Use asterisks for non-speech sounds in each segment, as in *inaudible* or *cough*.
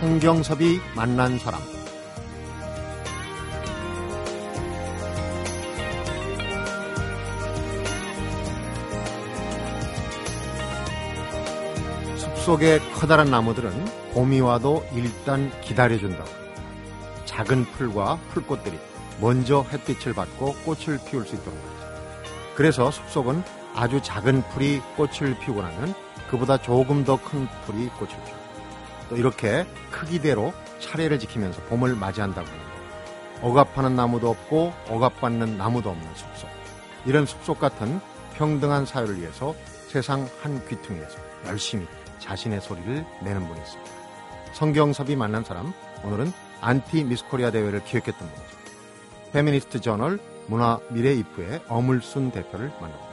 성경섭이 만난 사람. 숲속의 커다란 나무들은 봄이 와도 일단 기다려준다고 작은 풀과 풀꽃들이 먼저 햇빛을 받고 꽃을 피울 수 있도록 하죠. 그래서 숲속은 아주 작은 풀이 꽃을 피우고 나면 그보다 조금 더 큰 풀이 꽃을 피우고 또 이렇게 크기대로 차례를 지키면서 봄을 맞이한다고 합니다. 억압하는 나무도 없고 억압받는 나무도 없는 숲속. 이런 숲속 같은 평등한 사회를 위해서 세상 한 귀퉁이에서 열심히 자신의 소리를 내는 분이 있습니다. 성경섭이 만난 사람, 오늘은 안티 미스코리아 대회를 기획했던 분이죠. 페미니스트 저널 문화 미래 이프의 엄을순 대표를 만납니다.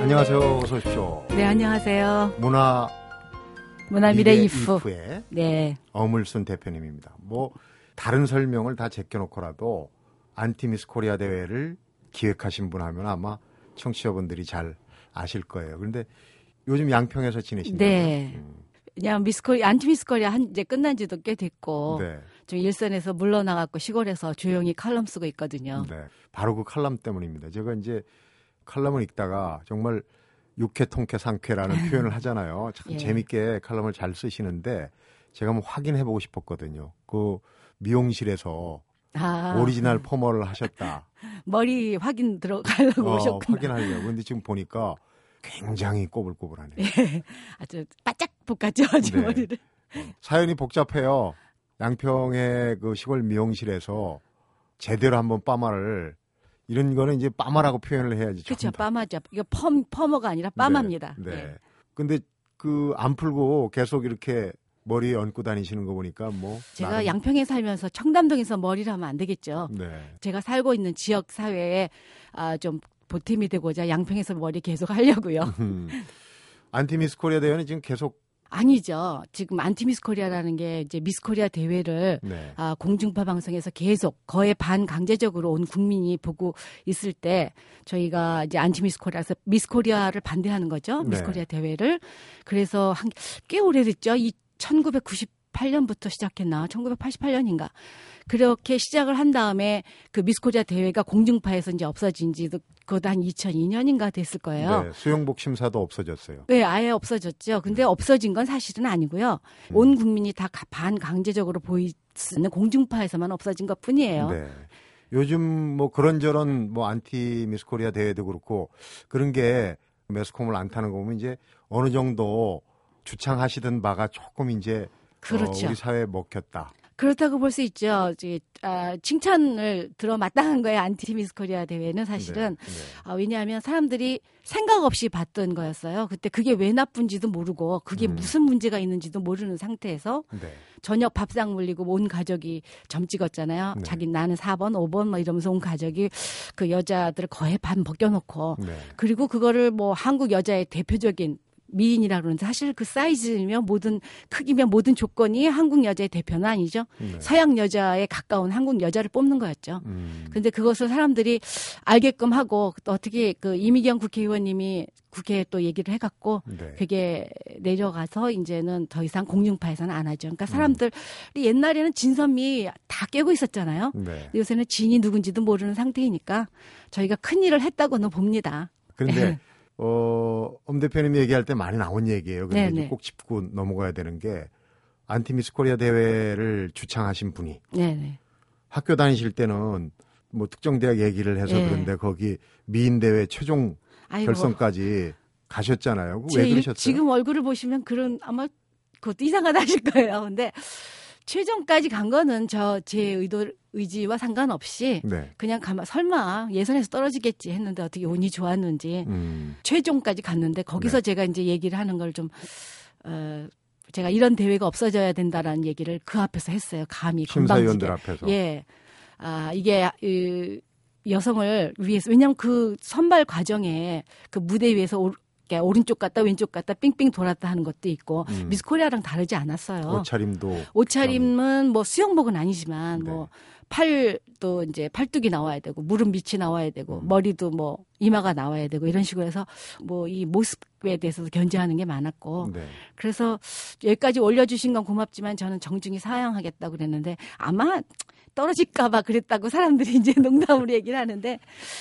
안녕하세요. 어서 오십시오. 네, 안녕하세요. 문화 문화미래 미래 이프. 이프의 네. 엄을순 대표님입니다. 뭐 다른 설명을 다 제껴놓고라도 안티 미스코리아 대회를 기획하신 분 하면 아마 청취자분들이 잘 아실 거예요. 그런데 요즘 양평에서 지내신다고요? 네. 음, 그냥 미스코리 안티 미스코리아 한 이제 끝난 지도 꽤 됐고 네. 좀 일선에서 물러나갖고 시골에서 조용히 칼럼 쓰고 있거든요. 네. 바로 그 칼럼 때문입니다. 제가 이제 칼럼을 읽다가 정말 유쾌 통쾌 상쾌라는 표현을 하잖아요. 참 예. 재밌게 칼럼을 잘 쓰시는데 제가 한번 확인해 보고 싶었거든요. 그 미용실에서 아, 오리지널 퍼머를 하셨다. *laughs* 머리 확인 들어가려고 어, 오셨구나. 확인하려고. 근데 지금 보니까 굉장히 꼬불꼬불하네요. 예. 아주 바짝 볶았죠, 아주 네. 머리를. 사연이 복잡해요. 양평의 그 시골 미용실에서 제대로 한번 빠마를 이런 거는 이제 빠마라고 표현을 해야지. 그렇죠. 빠마죠. 이거 펌 펌어가 아니라 빠마입니다. 네. 예. 네. 근데 그 안 풀고 계속 이렇게 머리에 얹고 다니시는 거 보니까 뭐 제가 나름- 양평에 살면서 청담동에서 머리를 하면 안 되겠죠. 네. 제가 살고 있는 지역 사회에 아, 좀 보탬이 되고자 양평에서 머리 계속 하려고요. 음. 안티미스 코리아 대회는 지금 계속 아니죠. 지금 안티 미스코리아라는 게 이제 미스 코리아 대회를 네. 아, 공중파 방송에서 계속 거의 반강제적으로 온 국민이 보고 있을 때 저희가 이제 안티 미스코리아에서 미스 코리아를 반대하는 거죠. 미스 네. 코리아 대회를. 그래서 한 꽤 오래됐죠. 이 1998년부터 시작했나? 1988년인가? 그렇게 시작을 한 다음에 그 미스 코리아 대회가 공중파에서 이제 없어진 지도 그것도 한 2002년인가 됐을 거예요. 네. 수영복 심사도 없어졌어요. 네, 아예 없어졌죠. 근데 없어진 건 사실은 아니고요. 음. 온 국민이 다 반강제적으로 보이는 공중파에서만 없어진 것 뿐이에요. 네. 요즘 뭐 그런저런 뭐 안티 미스 코리아 대회도 그렇고 그런 게 매스컴을 안 타는 거 보면 이제 어느 정도 주창하시던 바가 조금 이제 그렇죠. 어, 우리 사회에 먹혔다. 그렇다고 볼 수 있죠. 이제, 아, 칭찬을 들어 마땅한 거예요. 안티 미스코리아 대회는 사실은. 네. 네. 아, 왜냐하면 사람들이 생각 없이 봤던 거였어요. 그때 그게 왜 나쁜지도 모르고 그게 음. 무슨 문제가 있는지도 모르는 상태에서 네. 저녁 밥상 물리고 온 가족이 점 찍었잖아요. 네. 자기 나는 4번, 5번 뭐 이러면서 온 가족이 그 여자들을 거의 반 벗겨놓고 네. 그리고 그거를 뭐 한국 여자의 대표적인 미인이라 그러는데 사실 그 사이즈면 모든 크기면 모든 조건이 한국 여자의 대표는 아니죠. 네. 서양 여자에 가까운 한국 여자를 뽑는 거였죠. 음. 근데 그것을 사람들이 알게끔 하고 또 어떻게 그 이미경 국회의원님이 국회에 또 얘기를 해갖고 네. 그게 내려가서 이제는 더 이상 공중파에서는 안 하죠. 음. 그러니까 사람들 이 옛날에는 진선미 다 깨고 있었잖아요. 네. 요새는 진이 누군지도 모르는 상태이니까 저희가 큰 일을 했다고는 봅니다. 그런데 어, 엄 대표님이 얘기할 때 많이 나온 얘기예요. 근데 네, 네. 꼭 짚고 넘어가야 되는 게 안티미스 코리아 대회를 주창하신 분이 네네. 학교 다니실 때는 뭐 특정 대학 얘기를 해서 예. 그런데 거기 미인 대회 최종 아이고. 결선까지 가셨잖아요. 왜 일- 그러셨어요? 지금 얼굴을 보시면 그런 아마 그것도 이상하다 하실 거예요. 근데 최종까지 간 거는 저 제 의도 의지와 상관없이 네. 그냥 가만 설마 예선에서 떨어지겠지 했는데 어떻게 운이 좋았는지 음. 최종까지 갔는데 거기서 네. 제가 이제 얘기를 하는 걸 좀 어, 제가 이런 대회가 없어져야 된다라는 얘기를 그 앞에서 했어요. 감히 심사위원들 건방지게. 앞에서. 예. 아, 이게 이, 여성을 위해서 왜냐하면 그 선발 과정에 그 무대 위에서 올- 그러니까 오른쪽 갔다 왼쪽 갔다 삥삥 돌았다 하는 것도 있고 음. 미스 코리아랑 다르지 않았어요. 옷차림도 옷차림은 뭐 수영복은 아니지만 네. 뭐 팔도 이제 팔뚝이 나와야 되고 무릎 밑이 나와야 되고 음. 머리도 뭐 이마가 나와야 되고 이런 식으로 해서 뭐 이 모습에 대해서도 견제하는 게 많았고 네. 그래서 여기까지 올려주신 건 고맙지만 저는 정중히 사양하겠다고 그랬는데 아마 떨어질까봐 그랬다고 사람들이 *laughs* 이제 농담으로 얘기를 하는데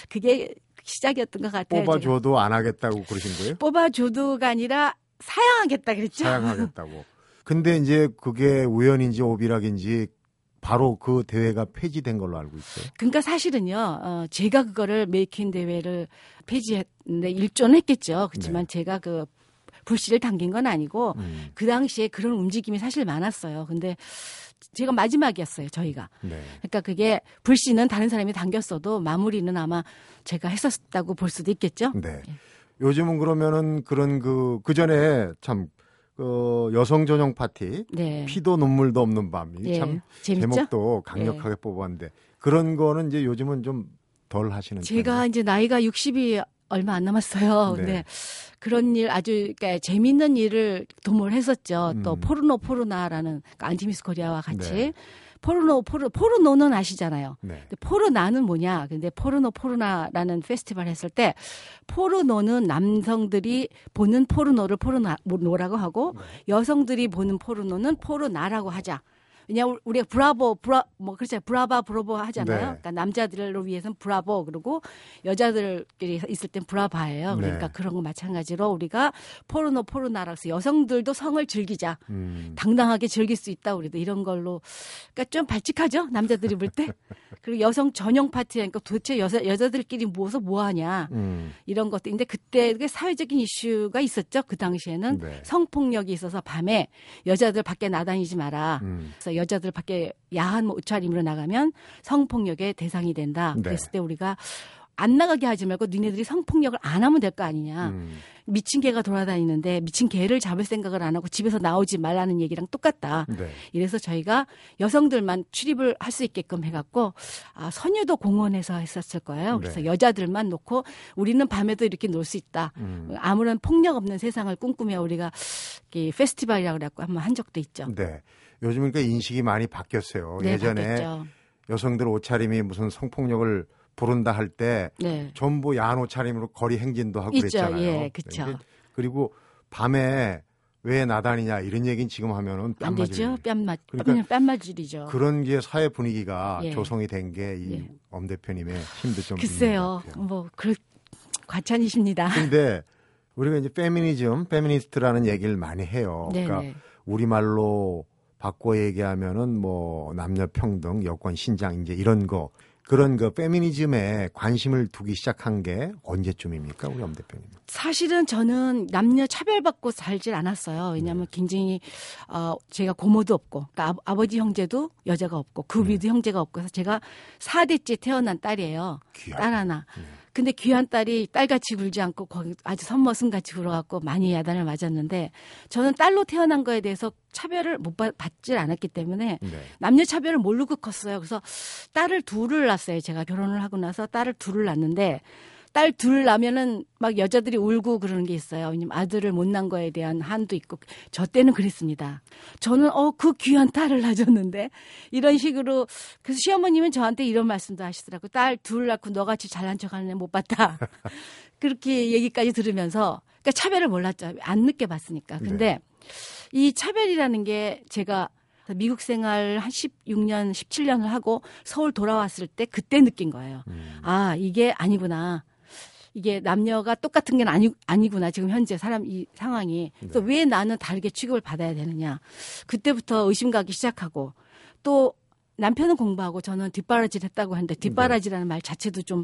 그게 시작이었던 것 같아요. 제가. 뽑아줘도 안 하겠다고 그러신 거예요? 뽑아줘도가 아니라 사양하겠다 그랬죠. 사양하겠다고. 근데 이제 그게 우연인지 오비락인지 바로 그 대회가 폐지된 걸로 알고 있어요. 그러니까 사실은요, 어, 제가 그거를 메이킹 대회를 폐지했는데 일조는 했겠죠. 그렇지만 네. 제가 그 불씨를 당긴 건 아니고 음, 그 당시에 그런 움직임이 사실 많았어요. 근데 제가 마지막이었어요, 저희가. 네. 그러니까 그게 불씨는 다른 사람이 당겼어도 마무리는 아마 제가 했었다고 볼 수도 있겠죠. 네. 요즘은 그러면은 그런 그, 그 전에 참, 그 여성 전용 파티, 네. 피도 눈물도 없는 밤 이 예. 참 재밌죠? 제목도 강력하게 뽑았는데 그런 거는 이제 요즘은 좀 덜 하시는 제가 편이에요. 이제 나이가 60이 얼마 안 남았어요. 네. 근데 그런 일 아주 그러니까 재밌는 일을 도모를 했었죠. 또 음. 포르노 포르나라는 그러니까 안티미스 코리아와 같이 네. 포르노 포르 포르노는 아시잖아요. 네. 근데 포르나는 뭐냐? 근데 포르노 포르나라는 페스티벌 했을 때 포르노는 남성들이 보는 포르노를 포르노라고 하고 네. 여성들이 보는 포르노는 포르나라고 하자. 왜냐하면 우리가 브라보, 브라, 뭐, 그렇죠. 브라바, 브로보 하잖아요. 네. 그러니까 남자들을 위해서는 브라보, 그리고 여자들끼리 있을 땐 브라바예요. 그러니까 네. 그런 거 마찬가지로 우리가 포르노, 해서 여성들도 성을 즐기자. 음, 당당하게 즐길 수 있다 우리도 이런 걸로 그러니까 좀 발칙하죠 남자들이 볼 때 *laughs* 그리고 여성 전용 파티니까 도대체 여자 여자들끼리 모여서 뭐 하냐 음, 이런 것들인데 그때 그게 사회적인 이슈가 있었죠 그 당시에는 네. 성폭력이 있어서 밤에 여자들 밖에 나다니지 마라 음, 그래서 여자들 밖에 야한 뭐 옷차림으로 나가면 성폭력의 대상이 된다 네. 그랬을 때 우리가 안 나가게 하지 말고 니네들이 성폭력을 안 하면 될 거 아니냐 음, 미친 개가 돌아다니는데 미친 개를 잡을 생각을 안 하고 집에서 나오지 말라는 얘기랑 똑같다. 네. 이래서 저희가 여성들만 출입을 할 수 있게끔 해갖고 아, 선유도 공원에서 했었을 거예요. 그래서 네. 여자들만 놓고 우리는 밤에도 이렇게 놀 수 있다. 음, 아무런 폭력 없는 세상을 꿈꾸며 우리가 이 페스티벌이라고 그래갖고 한번 한 적도 있죠. 네. 요즘은 그 인식이 많이 바뀌었어요. 네, 예전에 바뀌었죠. 여성들 옷차림이 무슨 성폭력을 부른다 할때 네. 전부 야한 옷차림으로 거리 행진도 하고 있죠. 그랬잖아요. 예, 그쵸. 이게 그리고 밤에 왜 나다니냐 이런 얘기는 지금 하면은 안 되죠. 뺨맞을 뺨맞, 그러니까 뺨 맞으리죠. 그런 게 사회 분위기가 예. 조성이 된 게이 예. 엄 대표님의 힘도 좀 글쎄요. 뭐, 그, 과찬이십니다. 근데 우리가 이제 페미니즘, 페미니스트라는 얘기를 많이 해요. 네, 그러니까 네. 우리말로 바꿔 얘기하면은 뭐 남녀 평등, 여권 신장 이제 이런 거 그런 그 페미니즘에 관심을 두기 시작한 게 언제쯤입니까, 우리 엄 대표님? 사실은 저는 남녀 차별받고 살질 않았어요. 왜냐하면 네. 굉장히 어 제가 고모도 없고 그러니까 아버지 형제도 여자가 없고 그 네. 위도 형제가 없고 해서 제가 4대째 태어난 딸이에요. 귀하다. 딸 하나. 네. 근데 귀한 딸이 딸같이 굴지 않고 거기 아주 선머슴같이 굴어갖고 많이 야단을 맞았는데 저는 딸로 태어난 거에 대해서 차별을 못 받, 받질 않았기 때문에 네. 남녀 차별을 모르고 컸어요. 그래서 딸을 둘을 낳았어요. 제가 결혼을 하고 나서 딸을 둘을 낳는데 딸둘 낳으면은 막 여자들이 울고 그러는 게 있어요. 왜냐면 아들을 못 낳은 거에 대한 한도 있고 저 때는 그랬습니다. 저는 어 그 귀한 딸을 낳았는데 이런 식으로 그래서 시어머님은 저한테 이런 말씀도 하시더라고. 딸 둘 낳고 너같이 잘난 척하는 애 못 봤다. *laughs* 그렇게 얘기까지 들으면서 그러니까 차별을 몰랐죠. 안 느껴봤으니까. 근데 이 차별이라는 게 제가 미국 생활 한 16년, 17년을 하고 서울 돌아왔을 때 그때 느낀 거예요. 음. 아, 이게 아니구나. 이게 남녀가 똑같은 게 아니, 아니구나. 지금 현재 사람 이 상황이. 그래서 왜 나는 다르게 취급을 받아야 되느냐. 그때부터 의심 가기 시작하고 또 남편은 공부하고 저는 뒷바라지를 했다고 하는데 뒷바라지라는 말 자체도 좀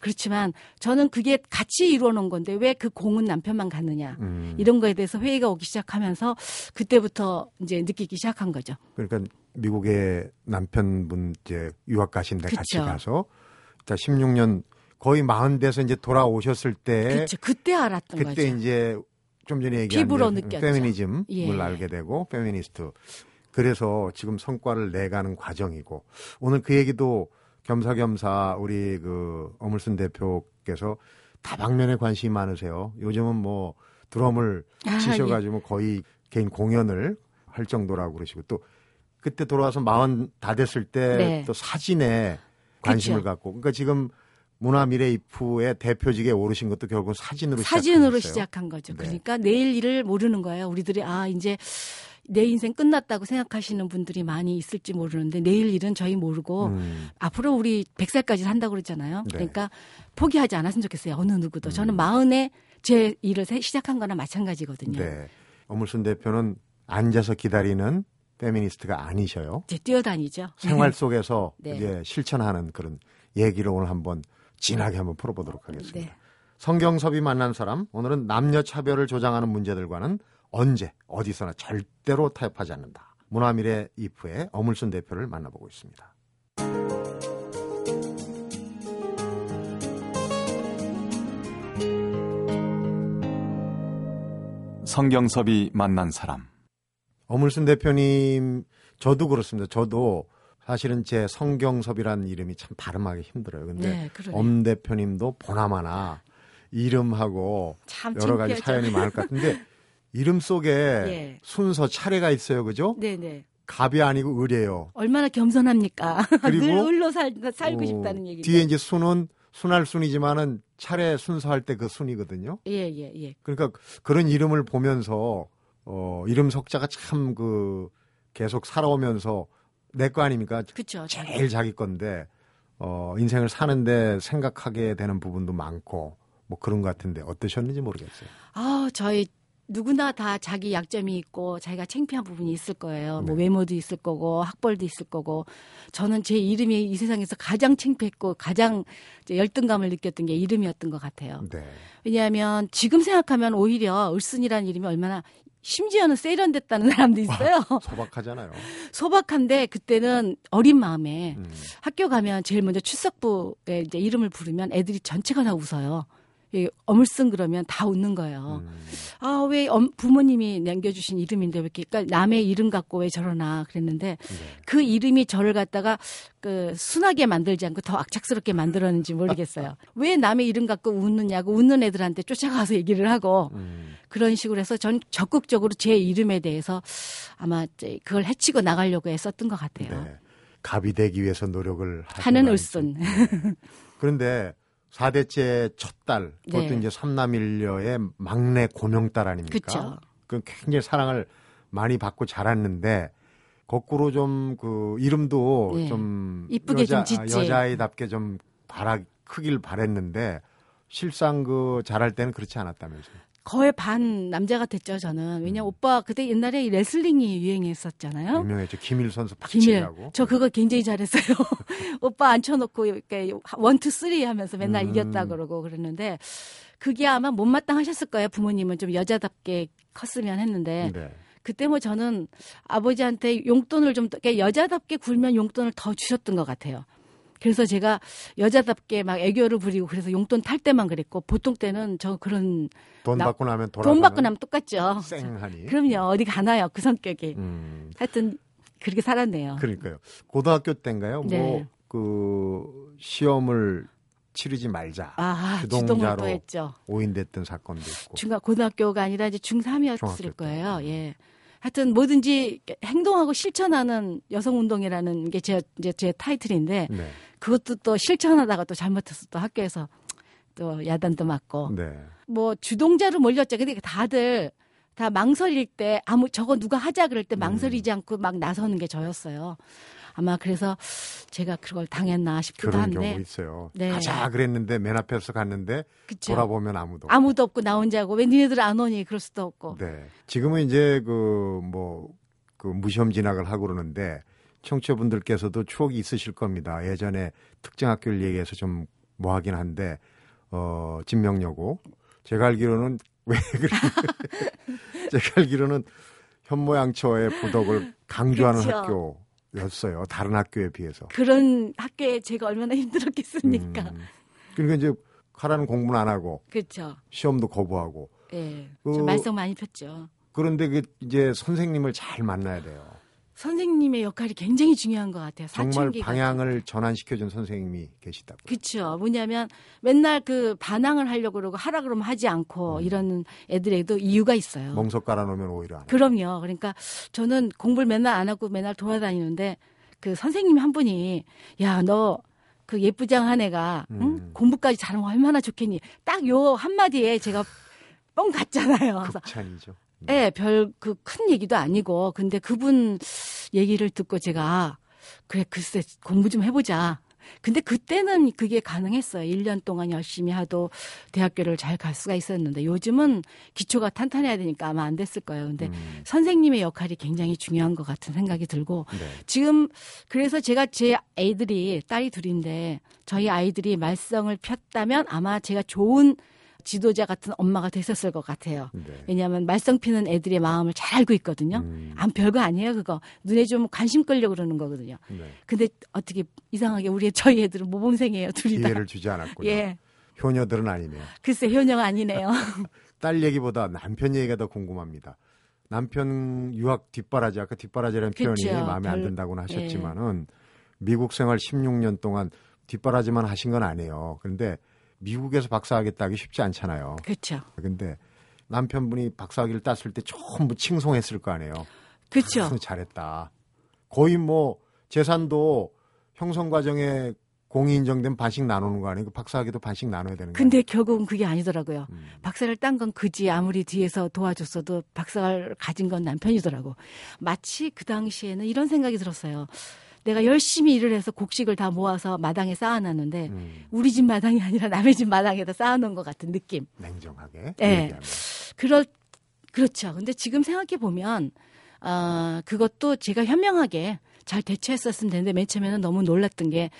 그렇지만 저는 그게 같이 이루어 놓은 건데 왜 그 공은 남편만 갖느냐. 음. 이런 거에 대해서 회의가 오기 시작하면서 그때부터 이제 느끼기 시작한 거죠. 그러니까 미국의 남편분 이제 유학 가신데 같이. 가서 자 16년 거의 마흔 돼서 이제 돌아오셨을 때 그렇죠. 그때 알았던 네. 그때 거죠. 이제 좀 전에 얘기한 피부로 이제 느꼈죠. 페미니즘을 예. 알게 되고 페미니스트 그래서 지금 성과를 내가는 과정이고 오늘 그 얘기도 겸사겸사 우리 그 어물순 대표께서 다방면에 관심이 많으세요. 요즘은 뭐 드럼을 아, 치셔가지고 거의 개인 공연을 할 정도라고 그러시고 또 그때 돌아와서 마흔 다 됐을 때 네. 또 사진에 관심을 그쵸. 갖고 그러니까 지금 문화미래이프의 대표직에 오르신 것도 결국 사진으로 사진으로. 시작한 거죠. 네. 그러니까 내일 일을 모르는 거예요. 우리들이 아 이제 내 인생 끝났다고 생각하시는 분들이 많이 있을지 모르는데 내일 일은 저희 모르고 음, 앞으로 우리 100살까지 산다고 그러잖아요. 네. 그러니까 포기하지 않았으면 좋겠어요. 어느 누구도. 저는 음. 마흔에 제 일을 세- 시작한 거나 마찬가지거든요. 네. 어물순 대표는 앉아서 기다리는 페미니스트가 아니셔요. 이제 뛰어다니죠. 생활 속에서 *laughs* 네. 이제 실천하는 그런 얘기를 오늘 한번 진하게 한번 풀어보도록 하겠습니다. 네. 성경섭이 만난 사람 오늘은 남녀 차별을 조장하는 문제들과는 언제 어디서나 절대로 타협하지 않는다. 문화미래 이프의 어물순 대표를 만나보고 있습니다. 성경섭이 만난 사람. 어물순 대표님 저도 그렇습니다. 저도 사실은 제 성경섭이라는 이름이 참 발음하기 힘들어요. 근데 네. 엄 대표님도 보나마나 이름하고 참 여러 가지. 사연이 많을 것 같은데 *laughs* 이름 속에 예. 순서 차례가 있어요. 그죠? 네네. 갑이 아니고 을이에요. 얼마나 겸손합니까? *laughs* 그리고 늘 을로 살, 살고 어, 싶다는 얘기죠. 뒤에 이제 순은 순할 순이지만은 차례 순서할 때 그 순이거든요. 예, 예, 예. 그러니까 그런 이름을 보면서 어 이름 석자가 참 그 계속 살아오면서 내 거 아닙니까? 그쵸. 제일 자기 건데 어 인생을 사는데 생각하게 되는 부분도 많고 뭐 그런 것 같은데 어떠셨는지 모르겠어요. 아, 저희 누구나 다 자기 약점이 있고 자기가 창피한 부분이 있을 거예요. 뭐 네. 외모도 있을 거고 학벌도 있을 거고 저는 제 이름이 이 세상에서 가장 창피했고 가장 열등감을 느꼈던 게 이름이었던 것 같아요. 네. 왜냐하면 지금 생각하면 오히려 을순이라는 이름이 얼마나 심지어는 세련됐다는 *laughs* 사람도 있어요. 소박하잖아요. 소박한데 그때는 어린 마음에 음. 학교 가면 제일 먼저 출석부에 이제 이름을 부르면 애들이 전체가 다 웃어요. 이 어물쓴 그러면 다 웃는 거예요. 음. 아, 왜 엄- 부모님이 남겨주신 이름인데 왜 이렇게, 그러니까 남의 이름 갖고 왜 저러나 그랬는데 네. 그 이름이 저를 갖다가 그 순하게 만들지 않고 더 악착스럽게 만들었는지 모르겠어요. *laughs* 왜 남의 이름 갖고 웃느냐고 웃는 애들한테 쫓아가서 얘기를 하고 음. 그런 식으로 해서 전 적극적으로 제 이름에 대해서 아마 그걸 해치고 나가려고 했었던 것 같아요. 네. 갑이 되기 위해서 노력을 하는 거 을순. 그런데 4대째 첫 딸, 그것도 네. 이제 삼남일녀의 막내 고명딸 아닙니까? 그쵸. 그 굉장히 사랑을 많이 받고 자랐는데 거꾸로 좀 그 이름도 네. 좀 이쁘게 여자, 좀 짓지. 여자아이답게 좀 바라 크길 바랬는데 실상 그 자랄 때는 그렇지 않았다면서요. 거의 반 남자 같았죠, 저는. 왜냐면 오빠 그때 옛날에 이 레슬링이 유행했었잖아요. 유명했죠. 김일 선수. 박치기라고. 저 그거 굉장히 잘했어요. *laughs* 오빠 앉혀놓고 이렇게 one two three 하면서 맨날 음. 이겼다 그러고 그랬는데 그게 아마 못마땅하셨을 거예요. 부모님은 좀 여자답게 컸으면 했는데 네. 그때 뭐 저는 아버지한테 용돈을 좀 더- 그러니까 여자답게 굴면 용돈을 더 주셨던 것 같아요. 그래서 제가 여자답게 막 애교를 부리고 그래서 용돈 탈 때만 그랬고 보통 때는 저 그런 돈 나- 받고 나면 돈 받고 나면 똑같죠. 쌩하니. 그럼요. 어디 가나요? 그 성격이. 음. 하여튼 그렇게 살았네요. 그러니까요. 고등학교 때인가요? 네. 뭐그 시험을 치르지 말자. 아, 주동자로 했죠. 오인됐던 사건도 있고. 중학 고등학교가 아니라 이제 중3이었을 중학교 때. 거예요. 예. 하여튼 뭐든지 행동하고 실천하는 여성 운동이라는 게 제 제 타이틀인데 네. 그것도 또 실천하다가 또 잘못해서 또 학교에서 또 야단도 맞고 네. 뭐 주동자로 몰렸죠. 근데 다들 다 망설일 때 아무 저거 누가 하자 그럴 때 음. 망설이지 않고 막 나서는 게 저였어요. 아마 그래서 제가 그걸 당했나 싶기도 그런 한데 경우 있어요. 네. 가자 그랬는데 맨 앞에서 갔는데 그쵸. 돌아보면 아무도. 아무도 없고 나 혼자고 왜 니네들 안 오니 그럴 수도 없고 네. 지금은 이제 그 뭐그 무시험 진학을 하고 그러는데 청취자분들께서도 추억이 있으실 겁니다. 예전에 특정 학교를 얘기해서 좀 뭐하긴 한데 어 진명여고 제가 알기로는 *laughs* 왜 그래? *laughs* 제가 알기로는 현모양처의 부덕을 강조하는 그쵸. 학교였어요. 다른 학교에 비해서. 그런 학교에 제가 얼마나 *laughs* 힘들었겠습니까. 음. 그러니까 이제 하라는 공부는 안 하고 그렇죠. 시험도 거부하고 예. 그- 저 말썽 많이 폈죠. 그런데 그 이제 선생님을 잘 만나야 돼요. 선생님의 역할이 굉장히 중요한 것 같아요. 정말 방향을 전환시켜준 선생님이 계시다고. 그렇죠. 뭐냐면 맨날 그 반항을 하려고 그러고 하라 그러면 하지 않고 음. 이런 애들에도 이유가 있어요. 멍석 깔아놓으면 오히려 안 해. 그럼요. 그러니까 저는 공부를 맨날 안 하고 맨날 돌아다니는데 그 선생님 한 분이 야 너 그 예쁘장한 애가 응? 음. 공부까지 잘하면 얼마나 좋겠니? 딱 요 한마디에 제가 뻥 갔잖아요. 극찬이죠. 음. 예, 별 그 큰 얘기도 아니고 근데 그분 얘기를 듣고 제가 그래 글쎄 공부 좀 해보자. 근데 그때는 그게 가능했어요. 1년 동안 열심히 하도 대학교를 잘 갈 수가 있었는데 요즘은 기초가 탄탄해야 되니까 아마 안 됐을 거예요. 근데 음. 선생님의 역할이 굉장히 중요한 것 같은 생각이 들고 네. 지금 그래서 제가 제 애들이 딸이 둘인데 저희 아이들이 말썽을 폈다면 아마 제가 좋은 지도자 같은 엄마가 됐었을 것 같아요. 네. 왜냐하면 말썽 피는 애들의 마음을 잘 알고 있거든요. 음. 안 별거 아니에요, 그거. 눈에 좀 관심 끌려 그러는 거거든요. 네. 근데 어떻게 이상하게 우리 저희 애들은 모범생이에요, 둘이 다. 기회를 주지 않았군요. 예. 효녀들은 아니네요. 글쎄 효녀가 아니네요. *laughs* 딸 얘기보다 남편 얘기가 더 궁금합니다. 남편 유학 뒷바라지 아까 뒷바라지라는 표현이 그쵸. 마음에 안 별- 예. 든다고는 하셨지만은 미국 생활 16년 동안 뒷바라지만 하신 건 아니에요. 그런데 미국에서 박사하겠다 하기 쉽지 않잖아요. 그렇죠. 근데 남편분이 박사학위를 땄을 때 전부 칭송했을 거 아니에요. 그렇죠. 아, 잘했다. 거의 뭐 재산도 형성 과정에 공이 인정된 반씩 나누는 거 아니에요? 그 박사학위도 반씩 나눠야 되는 거예요. 근데 결국은 그게 아니더라고요. 음. 박사를 딴 건 그지 아무리 뒤에서 도와줬어도 박사를 가진 건 남편이더라고. 마치 그 당시에는 이런 생각이 들었어요. 내가 열심히 일을 해서 곡식을 다 모아서 마당에 쌓아놨는데 음, 우리 집 마당이 아니라 남의 집 마당에다 쌓아놓은 것 같은 느낌. 냉정하게 네. 그럴 그렇죠. 근데 지금 생각해 보면 아 그것도 제가 현명하게 잘 대처했었으면 되는데 맨 처음에는 너무 놀랐던 게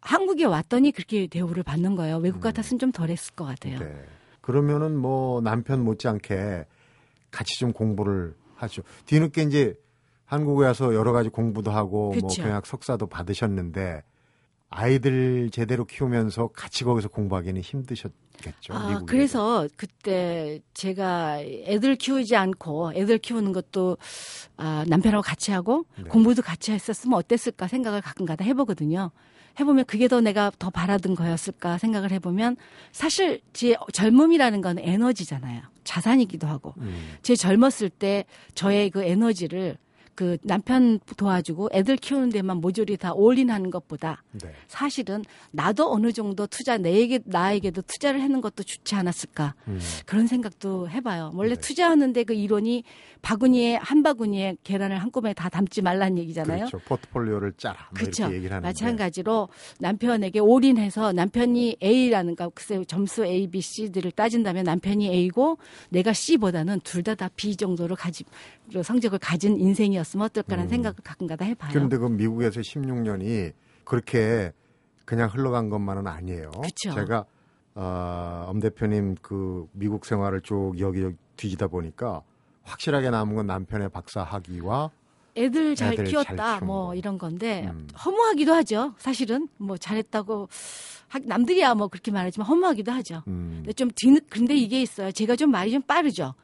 한국에 왔더니 그렇게 대우를 받는 거예요. 외국 같았으면 좀 덜했을 것 같아요. 네. 그러면은 뭐 남편 못지않게 같이 좀 공부를 하죠. 뒤늦게 이제 한국에 와서 여러 가지 공부도 하고 뭐 그쵸. 경약 석사도 받으셨는데 아이들 제대로 키우면서 같이 거기서 공부하기는 힘드셨겠죠. 아, 미국에서. 그래서 그때 제가 애들 키우지 않고 애들 키우는 것도 아, 남편하고 같이 하고 네. 공부도 같이 했었으면 어땠을까 생각을 가끔가다 해보거든요. 해보면 그게 더 내가 더 바라던 거였을까 생각을 해보면 사실 제 젊음이라는 건 에너지잖아요. 자산이기도 하고. 음, 제 젊었을 때 저의 그 에너지를 그 남편 도와주고 애들 키우는 데만 모조리 다 올인하는 것보다 네. 사실은 나도 어느 정도 투자 내에게 나에게도 투자를 하는 것도 좋지 않았을까 음, 그런 생각도 해봐요. 원래 네. 투자하는데 그 이론이 바구니에 한 바구니에 계란을 한꺼번에 다 담지 말라는 얘기잖아요. 그렇죠. 포트폴리오를 짜라. 뭐 그렇죠. 마찬가지로 남편에게 올인해서 남편이 A라는 가 글쎄 점수 A, B, C들을 따진다면 남편이 A고 내가 C보다는 둘 다다 B 정도로 가지 성적을 가진 인생이었 으면 어떨까라는 음. 생각을 가끔가다 해봐요. 그런데 그 미국에서 16년이 그렇게 그냥 흘러간 것만은 아니에요. 그쵸. 제가 어, 엄 대표님 그 미국 생활을 쭉 여기저기 뒤지다 보니까 확실하게 남은 건 남편의 박사 학위와 애들 잘 애들 잘 키웠다 키운 뭐 거. 이런 건데 음. 허무하기도 하죠. 사실은 뭐 잘했다고 하- 남들이야 뭐 그렇게 말하지만 허무하기도 하죠. 음, 근데 좀 뒤늦 근데 이게 있어요. 제가 좀 말이 좀 빠르죠.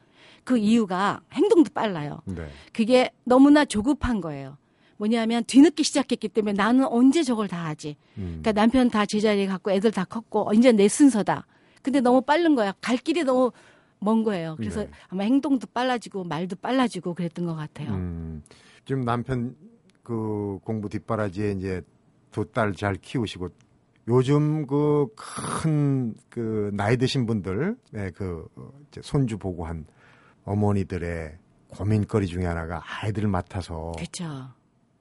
그 이유가 행동도 빨라요. 네. 그게 너무나 조급한 거예요. 뭐냐면 뒤늦게 시작했기 때문에 나는 언제 저걸 다 하지. 음, 그러니까 남편 다 제자리에 갖고 애들 다 컸고 이제 내 순서다. 근데 너무 빠른 거야. 갈 길이 너무 먼 거예요. 그래서 네. 아마 행동도 빨라지고 말도 빨라지고 그랬던 것 같아요. 음, 지금 남편 그 공부 뒷바라지에 이제 두 딸 잘 키우시고 요즘 그 큰그 나이 드신 분들 네, 그 어, 손주 보고 한 어머니들의 고민거리 중에 하나가 아이들을 맡아서 그렇죠.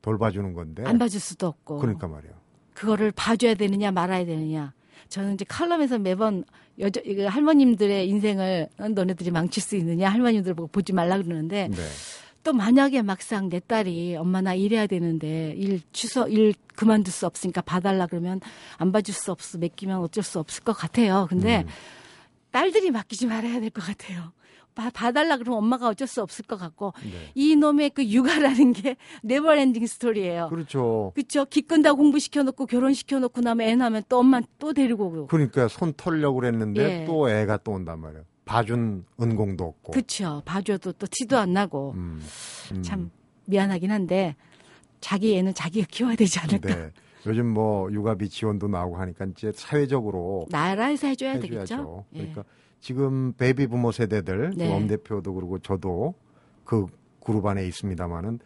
돌봐주는 건데 안 봐줄 수도 없고. 네. 그러니까 말이에요. 그거를 봐줘야 되느냐 말아야 되느냐. 저는 이제 칼럼에서 매번 여자 할머님들의 인생을 어, 너네들이 망칠 수 있느냐 할머님들 보고 보지 말라 그러는데 네. 또 만약에 막상 내 딸이 엄마 나 일해야 되는데 일 취소 일 그만둘 수 없으니까 봐달라 그러면 안 봐줄 수 없어 맡기면 어쩔 수 없을 것 같아요. 근데 음. 딸들이 맡기지 말아야 될 것 같아요. 봐, 봐달라 그러면 엄마가 어쩔 수 없을 것 같고 네. 이 놈의 그 육아라는 게 *laughs* never ending story예요. 그렇죠. 그렇죠. 기껏 다 공부시켜 놓고 결혼시켜 놓고 나면 애 낳으면 또 엄마 또 데리고 오고. 그러니까 손 털려고 그랬는데 예. 또 애가 또 온단 말이에요. 봐준 은공도 없고. 그렇죠. 봐줘도 또 티도 안 나고 음, 음. 참 미안하긴 한데 자기 애는 자기가 키워야 되지 않을까. 네. 요즘 뭐 육아비 지원도 나오고 하니까 이제 사회적으로 나라에서 해줘야 해줘야죠. 되겠죠. 예. 그러니까 지금 베이비 부머 세대들 네. 엄 대표도 그러고 저도 그 그룹 안에 있습니다만은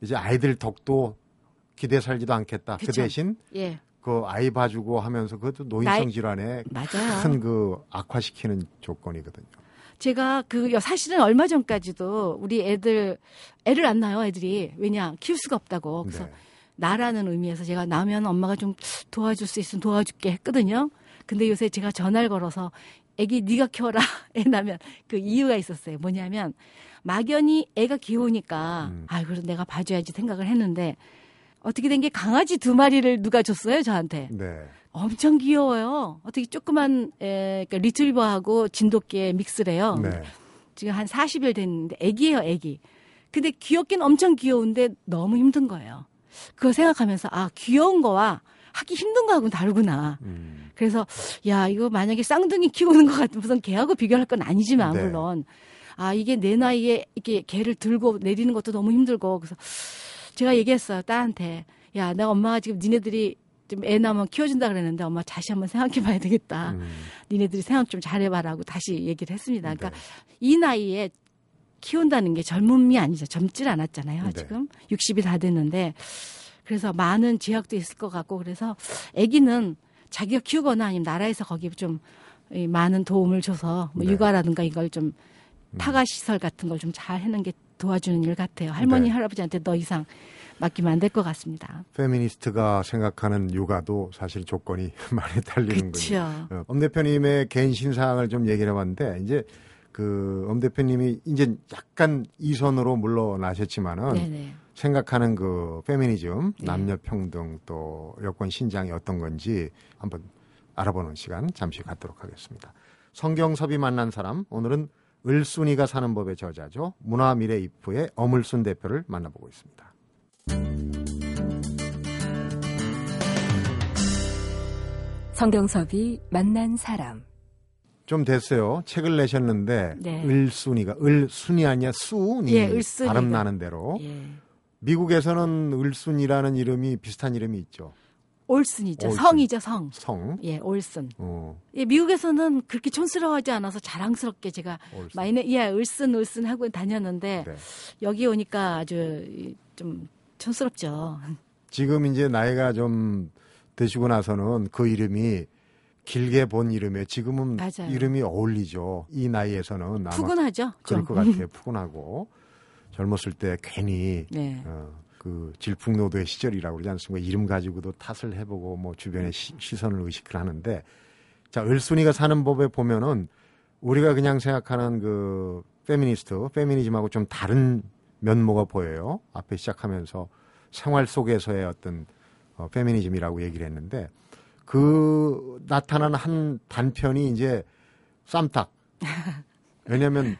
이제 아이들 덕도 기대 살지도 않겠다. 그 그쵸. 대신 예, 그 아이 봐주고 하면서 그것도 노인성 나이- 질환에. 큰 그 악화시키는 조건이거든요. 제가 그 사실은 얼마 전까지도 우리 애들 애를 안 낳아요 애들이 왜냐 키울 수가 없다고 그래서 네. 나라는 의미에서 제가 나면 엄마가 좀 도와줄 수 있으면 도와줄게 했거든요. 근데 요새 제가 전화를 걸어서 애기 네가 키워라 *laughs* 애 낳으면 그 이유가 있었어요. 뭐냐면 막연히 애가 귀여우니까 음. 아 그래도 내가 봐줘야지 생각을 했는데 어떻게 된 게 강아지 두 마리를 누가 줬어요 저한테. 네. 엄청 귀여워요. 어떻게 조그만 에, 그러니까 리트리버하고 진돗개 믹스래요. 네. 지금 한 40일 됐는데 애기예요, 애기. 근데 귀엽긴 엄청 귀여운데 너무 힘든 거예요. 그거 생각하면서 아 귀여운 거와 하기 힘든 거하고는 다르구나. 음. 그래서 야 이거 만약에 쌍둥이 키우는 것 같은 무슨 개하고 비교할 건 아니지만 네. 물론 아 이게 내 나이에 이게 개를 들고 내리는 것도 너무 힘들고 그래서 제가 얘기했어요 딸한테 야 내가 엄마가 지금 니네들이 좀애 낳으면 키워준다 그랬는데 엄마 다시 한번 생각해봐야 되겠다. 음. 니네들이 생각 좀 잘해봐라고 다시 얘기를 했습니다. 그러니까 네. 이 나이에 키운다는 게 젊음이 아니죠. 젊질 않았잖아요. 네. 지금 60이 다 됐는데 그래서 많은 제약도 있을 것 같고 그래서 아기는 자기가 키우거나 아니면 나라에서 거기 좀이 많은 도움을 줘서 뭐 네. 육아라든가 이걸 좀 음. 타가 시설 같은 걸 좀 잘 해놓은 게 도와주는 일 같아요. 할머니 네. 할아버지한테 더 이상 맡기면 안 될 것 같습니다. 페미니스트가 생각하는 육아도 사실 조건이 *laughs* 많이 달리는군요. 그렇죠. 어, 엄 대표님의 개인 신상을 좀 얘기를 해봤는데 이제 그 엄 대표님이 이제 약간 이선으로 물러나셨지만은 네네. 생각하는 그 페미니즘, 네. 남녀 평등 또 여권 신장이 어떤 건지 한번 알아보는 시간 잠시 갖도록 하겠습니다. 성경섭이 만난 사람 오늘은 을순이가 사는 법의 저자죠. 문화미래 입후의 어물순 대표를 만나보고 있습니다. 성경섭이 만난 사람. 좀 됐어요. 책을 내셨는데 네. 을순이가 을순이 아니야 수니 예. 발음 나는 대로 예. 미국에서는 을순이라는 이름이 비슷한 이름이 있죠. 올슨이죠. 올슨. 성이죠, 성. 성. 예, 올슨. 어, 예, 미국에서는 그렇게 촌스러워하지 않아서 자랑스럽게 제가. 마이네, 예, 을슨, 을슨 하고 다녔는데 네. 여기 오니까 아주 이, 좀 촌스럽죠. 지금 이제 나이가 좀 되시고 나서는 그 이름이 길게 본 이름에 지금은 맞아요. 이름이 어울리죠. 이 나이에서는 아마 푸근하죠. 그럴 좀. 것 같아요. *laughs* 푸근하고 젊었을 때 괜히 네. 어, 그 질풍노도의 시절이라고 그러지 않습니까? 이름 가지고도 탓을 해보고 뭐 주변의 시, 시선을 의식을 하는데 자 을순이가 사는 법에 보면은 우리가 그냥 생각하는 그 페미니스트, 페미니즘하고 좀 다른 면모가 보여요. 앞에 시작하면서 생활 속에서의 어떤 어, 페미니즘이라고 얘기를 했는데 그 나타난 한 단편이 이제 쌈탁. *laughs* 왜냐하면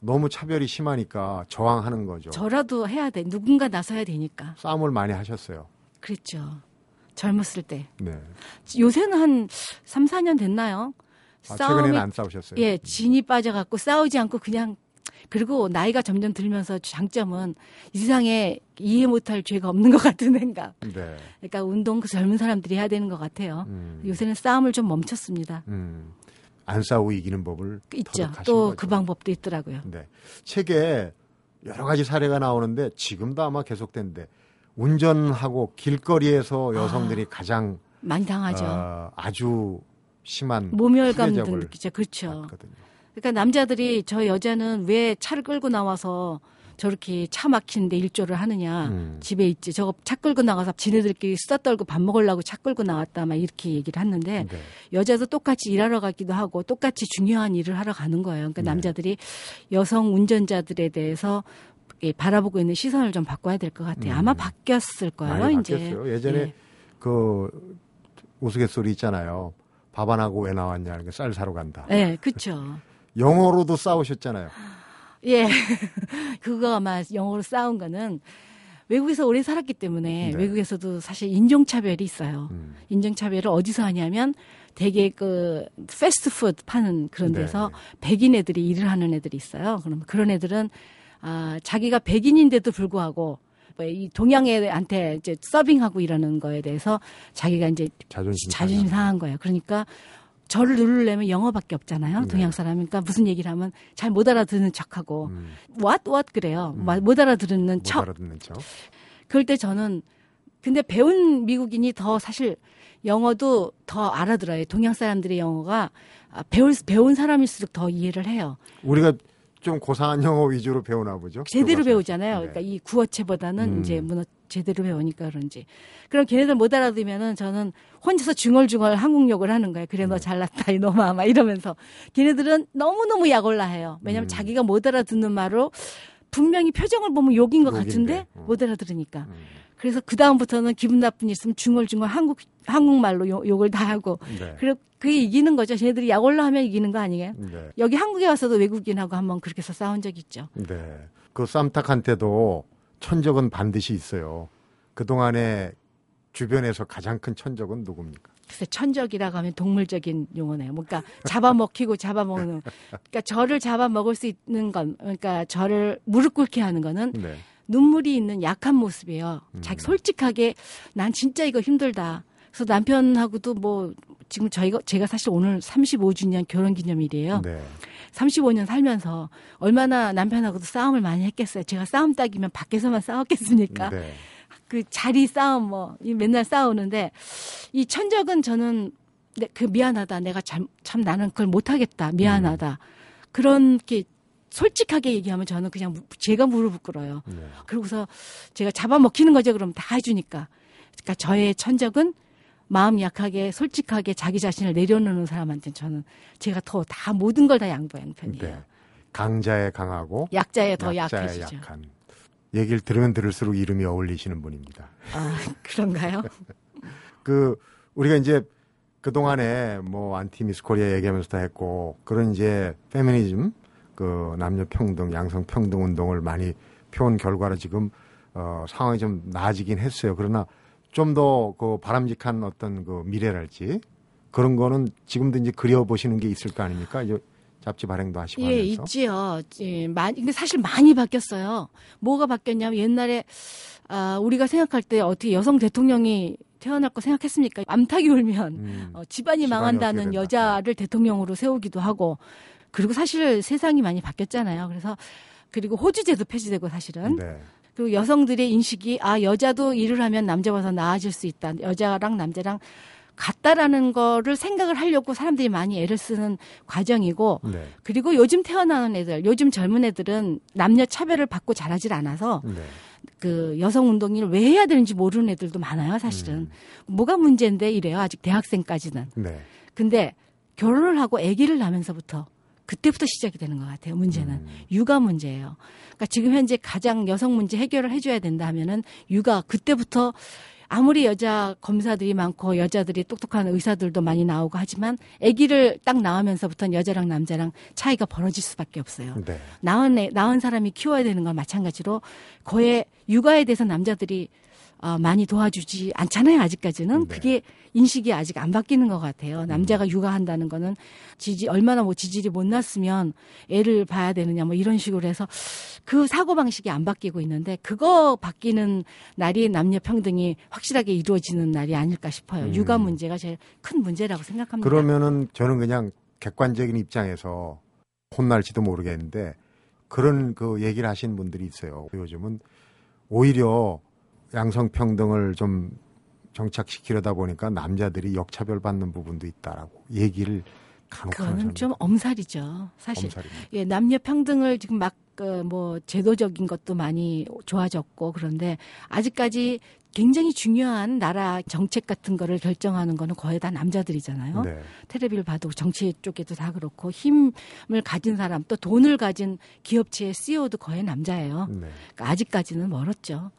너무 차별이 심하니까 저항하는 거죠. 저라도 해야 돼. 누군가 나서야 되니까. 싸움을 많이 하셨어요. 그랬죠. 젊었을 때. 네. 요새는 한 3, 4년 됐나요? 아, 최근에는 안 싸우셨어요. 예, 진이 빠져갖고 싸우지 않고 그냥 그리고 나이가 점점 들면서 장점은 이 세상에 이해 못할 죄가 없는 것 같은 생각. 네. 그러니까 운동 그 젊은 사람들이 해야 되는 것 같아요. 음, 요새는 싸움을 좀 멈췄습니다. 음, 안 싸우고 이기는 법을 있죠. 터득하신 또. 그 방법도 있더라고요. 네. 책에 여러 가지 사례가 나오는데 지금도 아마 계속된데 운전하고 길거리에서 여성들이 가장 많이 당하죠. 어, 아주 심한 모멸감도 느끼죠. 그렇죠. 받거든요. 그러니까 남자들이 저 여자는 왜 차를 끌고 나와서 저렇게 차 막히는데 일조를 하느냐. 음. 집에 있지. 저거 차 끌고 나가서 지네들끼리 수다 떨고 밥 먹으려고 차 끌고 나왔다. 막 이렇게 얘기를 했는데 네. 여자도 똑같이 일하러 가기도 하고 똑같이 중요한 일을 하러 가는 거예요. 그러니까 네. 남자들이 여성 운전자들에 대해서 예, 바라보고 있는 시선을 좀 바꿔야 될 것 같아요. 음. 아마 바뀌었을 거예요. 많이 이제 바뀌었어요. 예전에 예. 그 우스갯소리 있잖아요. 밥 안 하고 왜 나왔냐. 그러니까 쌀 사러 간다. 예, 그렇죠. 영어로도 싸우셨잖아요. 예. *laughs* 그거 아마 영어로 싸운 거는 외국에서 오래 살았기 때문에 네. 외국에서도 사실 인종차별이 있어요. 음. 인종차별을 어디서 하냐면 되게 그 패스트푸드 파는 그런 네. 데서 백인 애들이 일을 하는 애들이 있어요. 그럼 그런 애들은 아, 자기가 백인인데도 불구하고 뭐이 동양애한테 이제 서빙하고 이러는 거에 대해서 자기가 이제 자존심 자존심. 상한 거예요. 그러니까 저를 누르려면 영어밖에 없잖아요. 네. 동양 사람이니까 무슨 얘기를 하면 잘 못 알아듣는 척하고 음, what what 그래요. 음. 마- 못 알아듣는 못 척. 알아듣는 척. 그럴 때 저는 근데 배운 미국인이 더 사실 영어도 더 알아들어요. 동양 사람들의 영어가 아, 배울 배운 사람일수록 더 이해를 해요. 우리가 좀 고상한 영어 위주로 배우나 보죠. 제대로. 배우잖아요. 네. 그러니까 이 구어체보다는 음. 이제 문어 제대로 배우니까 그런지. 그럼 걔네들 못 알아들으면은 저는 혼자서 중얼중얼 한국 욕을 하는 거예요. 그래 너 네. 잘났다 이놈아 막 이러면서 걔네들은 너무너무 약올라 해요. 왜냐면 음. 자기가 못 알아듣는 말로 분명히 표정을 보면 욕인 것 욕인데, 같은데 어. 못 알아들으니까. 음, 그래서 그 다음부터는 기분 나쁜 일 있으면 중얼중얼 한국 한국말로 욕, 욕을 다 하고 네. 그래 그게 이기는 거죠. 쟤네들이 약올라 하면 이기는 거 아니에요? 네. 여기 한국에 와서도 외국인하고 한번 그렇게 해서 싸운 적 있죠. 네. 그 쌈탁한테도 천적은 반드시 있어요. 그동안에 주변에서 가장 큰 천적은 누굽니까? 글쎄 천적이라고 하면 동물적인 용어네요. 뭔가 잡아먹히고 잡아먹는. 그러니까 저를 잡아먹을 수 있는 건, 그러니까 저를 무릎 꿇게 하는 거는 네. 눈물이 있는 약한 모습이에요. 음. 자기 솔직하게 난 진짜 이거 힘들다. 그래서 남편하고도 뭐 지금 저희가 제가 사실 오늘 35주년 결혼 기념일이에요. 네. 35년 살면서 얼마나 남편하고도 싸움을 많이 했겠어요. 제가 싸움 딱이면 밖에서만 싸웠겠습니까? 네. 그 자리 싸움 뭐이 맨날 싸우는데 이 천적은 저는 내- 그 미안하다 내가 참, 참 나는 그걸 못하겠다 미안하다 그렇게 솔직하게 얘기하면 저는 그냥 무- 제가 무릎 꿇어요 네. 그러고서 제가 잡아먹히는 거죠 그럼 다 해주니까 그러니까 저의 천적은 마음 약하게 솔직하게 자기 자신을 내려놓는 사람한테는 저는 제가 더 다 모든 걸 다 양보하는 편이에요 네. 강자에 강하고 약자에 더 약자에 약해지죠 약한. 얘기를 들으면 들을수록 이름이 어울리시는 분입니다. 아 *laughs* 그런가요 *laughs* 그 우리가 이제 그 동안에 뭐 안티 미스 코리아 얘기하면서 다 했고 그런 이제 페미니즘 그 남녀 평등 양성 평등 운동을 많이 펴온 결과로 지금 어 상황이 좀 나아지긴 했어요. 그러나 좀 더 그 바람직한 어떤 그 미래랄지 그런 거는 지금도 이제 그려 보시는 게 있을 거 아닙니까? 이제 잡지 발행도 하시고 예, 하면서. 있지요. 예, 많이, 근데 사실 많이 바뀌었어요. 뭐가 바뀌었냐면 옛날에, 아, 우리가 생각할 때 어떻게 여성 대통령이 태어날 거 생각했습니까? 암탉이 울면, 음. 어, 집안이 집안이 망한다는. 여자를 대통령으로 세우기도 하고, 그리고 사실 세상이 많이 바뀌었잖아요. 그래서, 그리고 호주제도 폐지되고 사실은. 네. 그리고 여성들의 인식이, 아, 여자도 일을 하면 남자보다 나아질 수 있다. 여자랑 남자랑 같다라는 거를 생각을 하려고 사람들이 많이 애를 쓰는 과정이고, 네. 그리고 요즘 태어나는 애들, 요즘 젊은 애들은 남녀 차별을 받고 자라질 않아서 네. 그 여성 운동을 왜 해야 되는지 모르는 애들도 많아요, 사실은. 음. 뭐가 문제인데 이래요, 아직 대학생까지는. 네. 근데 결혼을 하고 아기를 낳으면서부터 그때부터 시작이 되는 것 같아요, 문제는. 음. 육아 문제예요. 그러니까 지금 현재 가장 여성 문제 해결을 해줘야 된다 하면은 육아 그때부터 아무리 여자 검사들이 많고 여자들이 똑똑한 의사들도 많이 나오고 하지만 아기를 딱 낳으면서부터는 여자랑 남자랑 차이가 벌어질 수밖에 없어요. 네. 낳은 애, 낳은 사람이 키워야 되는 건 마찬가지로 거의 육아에 대해서 남자들이 어, 많이 도와주지 않잖아요, 아직까지는. 네. 그게 인식이 아직 안 바뀌는 것 같아요. 남자가 육아한다는 거는 지지, 얼마나 뭐 지질이 못 났으면 애를 봐야 되느냐 뭐 이런 식으로 해서 그 사고 방식이 안 바뀌고 있는데 그거 바뀌는 날이 남녀 평등이 확실하게 이루어지는 날이 아닐까 싶어요. 음. 육아 문제가 제일 큰 문제라고 생각합니다. 그러면은 저는 그냥 객관적인 입장에서 혼날지도 모르겠는데 그런 그 얘기를 하신 분들이 있어요. 요즘은 오히려 양성평등을 좀 정착시키려다 보니까 남자들이 역차별 받는 부분도 있다라고 얘기를 간혹 하는 그거는 좀 엄살이죠. 사실 엄살입니다. 예, 남녀 평등을 지금 막, 그, 뭐, 제도적인 것도 많이 좋아졌고, 그런데 아직까지 굉장히 중요한 나라 정책 같은 거를 결정하는 거는 거의 다 남자들이잖아요. 네. 테레비를 봐도 정치 쪽에도 다 그렇고, 힘을 가진 사람, 또 돈을 가진 기업체의 CEO도 거의 남자예요. 네. 그러니까 아직까지는 멀었죠.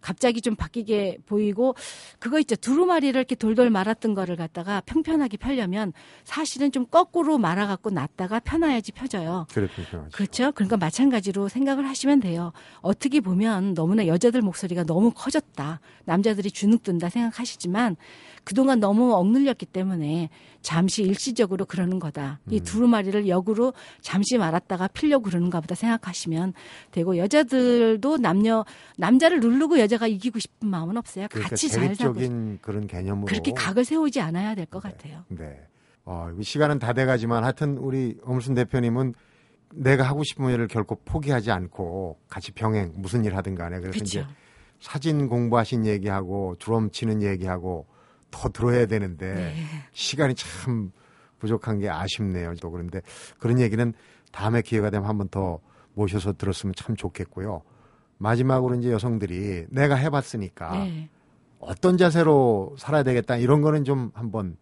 갑자기 좀 바뀌게 보이고 그거 있죠 두루마리를 이렇게 돌돌 말았던 거를 갖다가 평편하게 펴려면 사실은 좀 거꾸로 말아 갖고 놨다가 펴놔야지 펴져요. 그래. 그렇죠. 그러니까 마찬가지로 생각을 하시면 돼요. 어떻게 보면 너무나 여자들 목소리가 너무 커졌다. 남자들이 주눅 든다 생각하시지만 그동안 너무 억눌렸기 때문에 잠시 일시적으로 그러는 거다. 이 음. 두루마리를 역으로 잠시 말았다가 필려고 그러는가 보다 생각하시면 되고 여자들도 남녀 남자를 누르고 여 자가 이기고 싶은 마음은 없어요. 그러니까 같이 잘 살고 대립적인 그런 개념으로 그렇게 각을 세우지 않아야 될것 네. 같아요. 네. 어, 시간은 다 돼가지만 하여튼 우리 엄순 대표님은 내가 하고 싶은 일을 결코 포기하지 않고 같이 병행 무슨 일 하든 간에 그래서 이제 그렇죠. 사진 공부하신 얘기하고 드럼 치는 얘기하고 더 들어야 되는데 네. 시간이 참 부족한 게 아쉽네요. 또 그런데 그런 얘기는 다음에 기회가 되면 한 번 더 모셔서 들었으면 참 좋겠고요. 마지막으로 이제 여성들이 내가 해봤으니까 네. 어떤 자세로 살아야 되겠다 이런 거는 좀 한번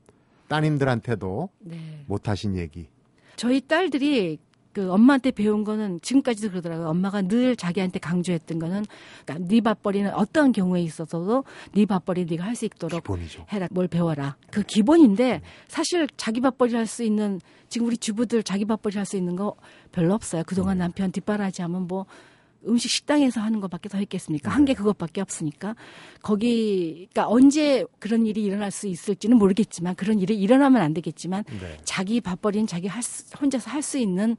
따님들한테도 네. 못하신 얘기. 저희 딸들이 그 엄마한테 배운 거는 지금까지도 그러더라고요. 엄마가 늘 자기한테 강조했던 거는 그러니까 네 밥벌이는 어떤 경우에 있어서도 네 밥벌이 네가 할 수 있도록 기본이죠. 해라 뭘 배워라 그 기본인데 사실 자기 밥벌이 할 수 있는 지금 우리 주부들 자기 밥벌이 할 수 있는 거 별로 없어요 그동안 남편 뒷바라지 하면 뭐 음식 식당에서 하는 것밖에 더 있겠습니까 한 게 그것밖에 없으니까 거기 그러니까 언제 그런 일이 일어날 수 있을지는 모르겠지만 그런 일이 일어나면 안 되겠지만 네. 자기 밥벌이는 자기 할 수- 혼자서 할 수 있는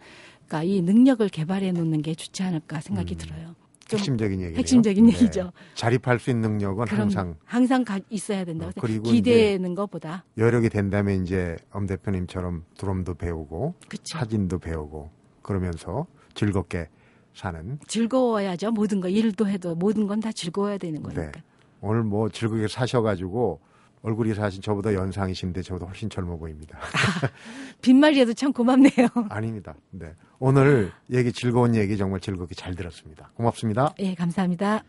그러니까 이 능력을 개발해 놓는 게 좋지 않을까 생각이 음. 들어요 좀 핵심적인 얘기예요. 핵심적인 얘기죠. 자립할 수 있는 능력은 항상 항상 가- 있어야 된다고 어, 생각- 그리고 기대는 것보다 여력이 된다면 이제 엄 대표님처럼 드럼도 배우고 그렇죠. 사진도 배우고 그러면서 즐겁게 사는 즐거워야죠. 모든 거 일도 해도 모든 건 다 즐거워야 되는 거니까. 네. 오늘 뭐 즐겁게 사셔가지고 얼굴이 사실 저보다 연상이신데 저보다 훨씬 젊어 보입니다. *laughs* 빈말이라도 참 고맙네요. *laughs* 아닙니다. 네. 오늘 얘기 즐거운 얘기 정말 즐겁게 잘 들었습니다. 고맙습니다. 예, 감사합니다.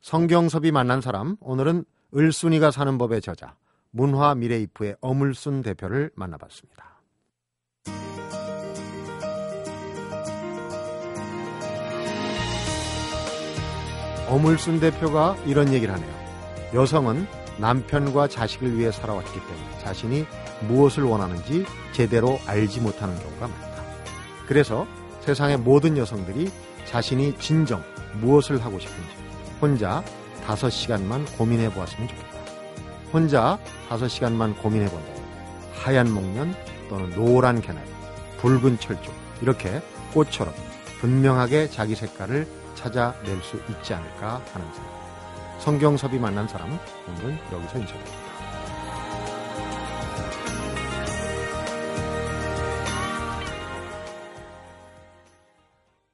성경섭이 만난 사람 오늘은 을순이가 사는 법의 저자 문화미래이프의 어물순 대표를 만나봤습니다. 어물순 대표가 이런 얘기를 하네요. 여성은 남편과 자식을 위해 살아왔기 때문에 자신이 무엇을 원하는지 제대로 알지 못하는 경우가 많다. 그래서 세상의 모든 여성들이 자신이 진정 무엇을 하고 싶은지 혼자 다섯 시간만 고민해 보았으면 좋겠다. 혼자 다섯 시간만 고민해 본다면 하얀 목련 또는 노란 개나리, 붉은 철쭉 이렇게 꽃처럼 분명하게 자기 색깔을 찾아낼 수 있지 않을까 하는 생각. 성경섭이 만난 사람 오늘은 여기서 인사드립니다.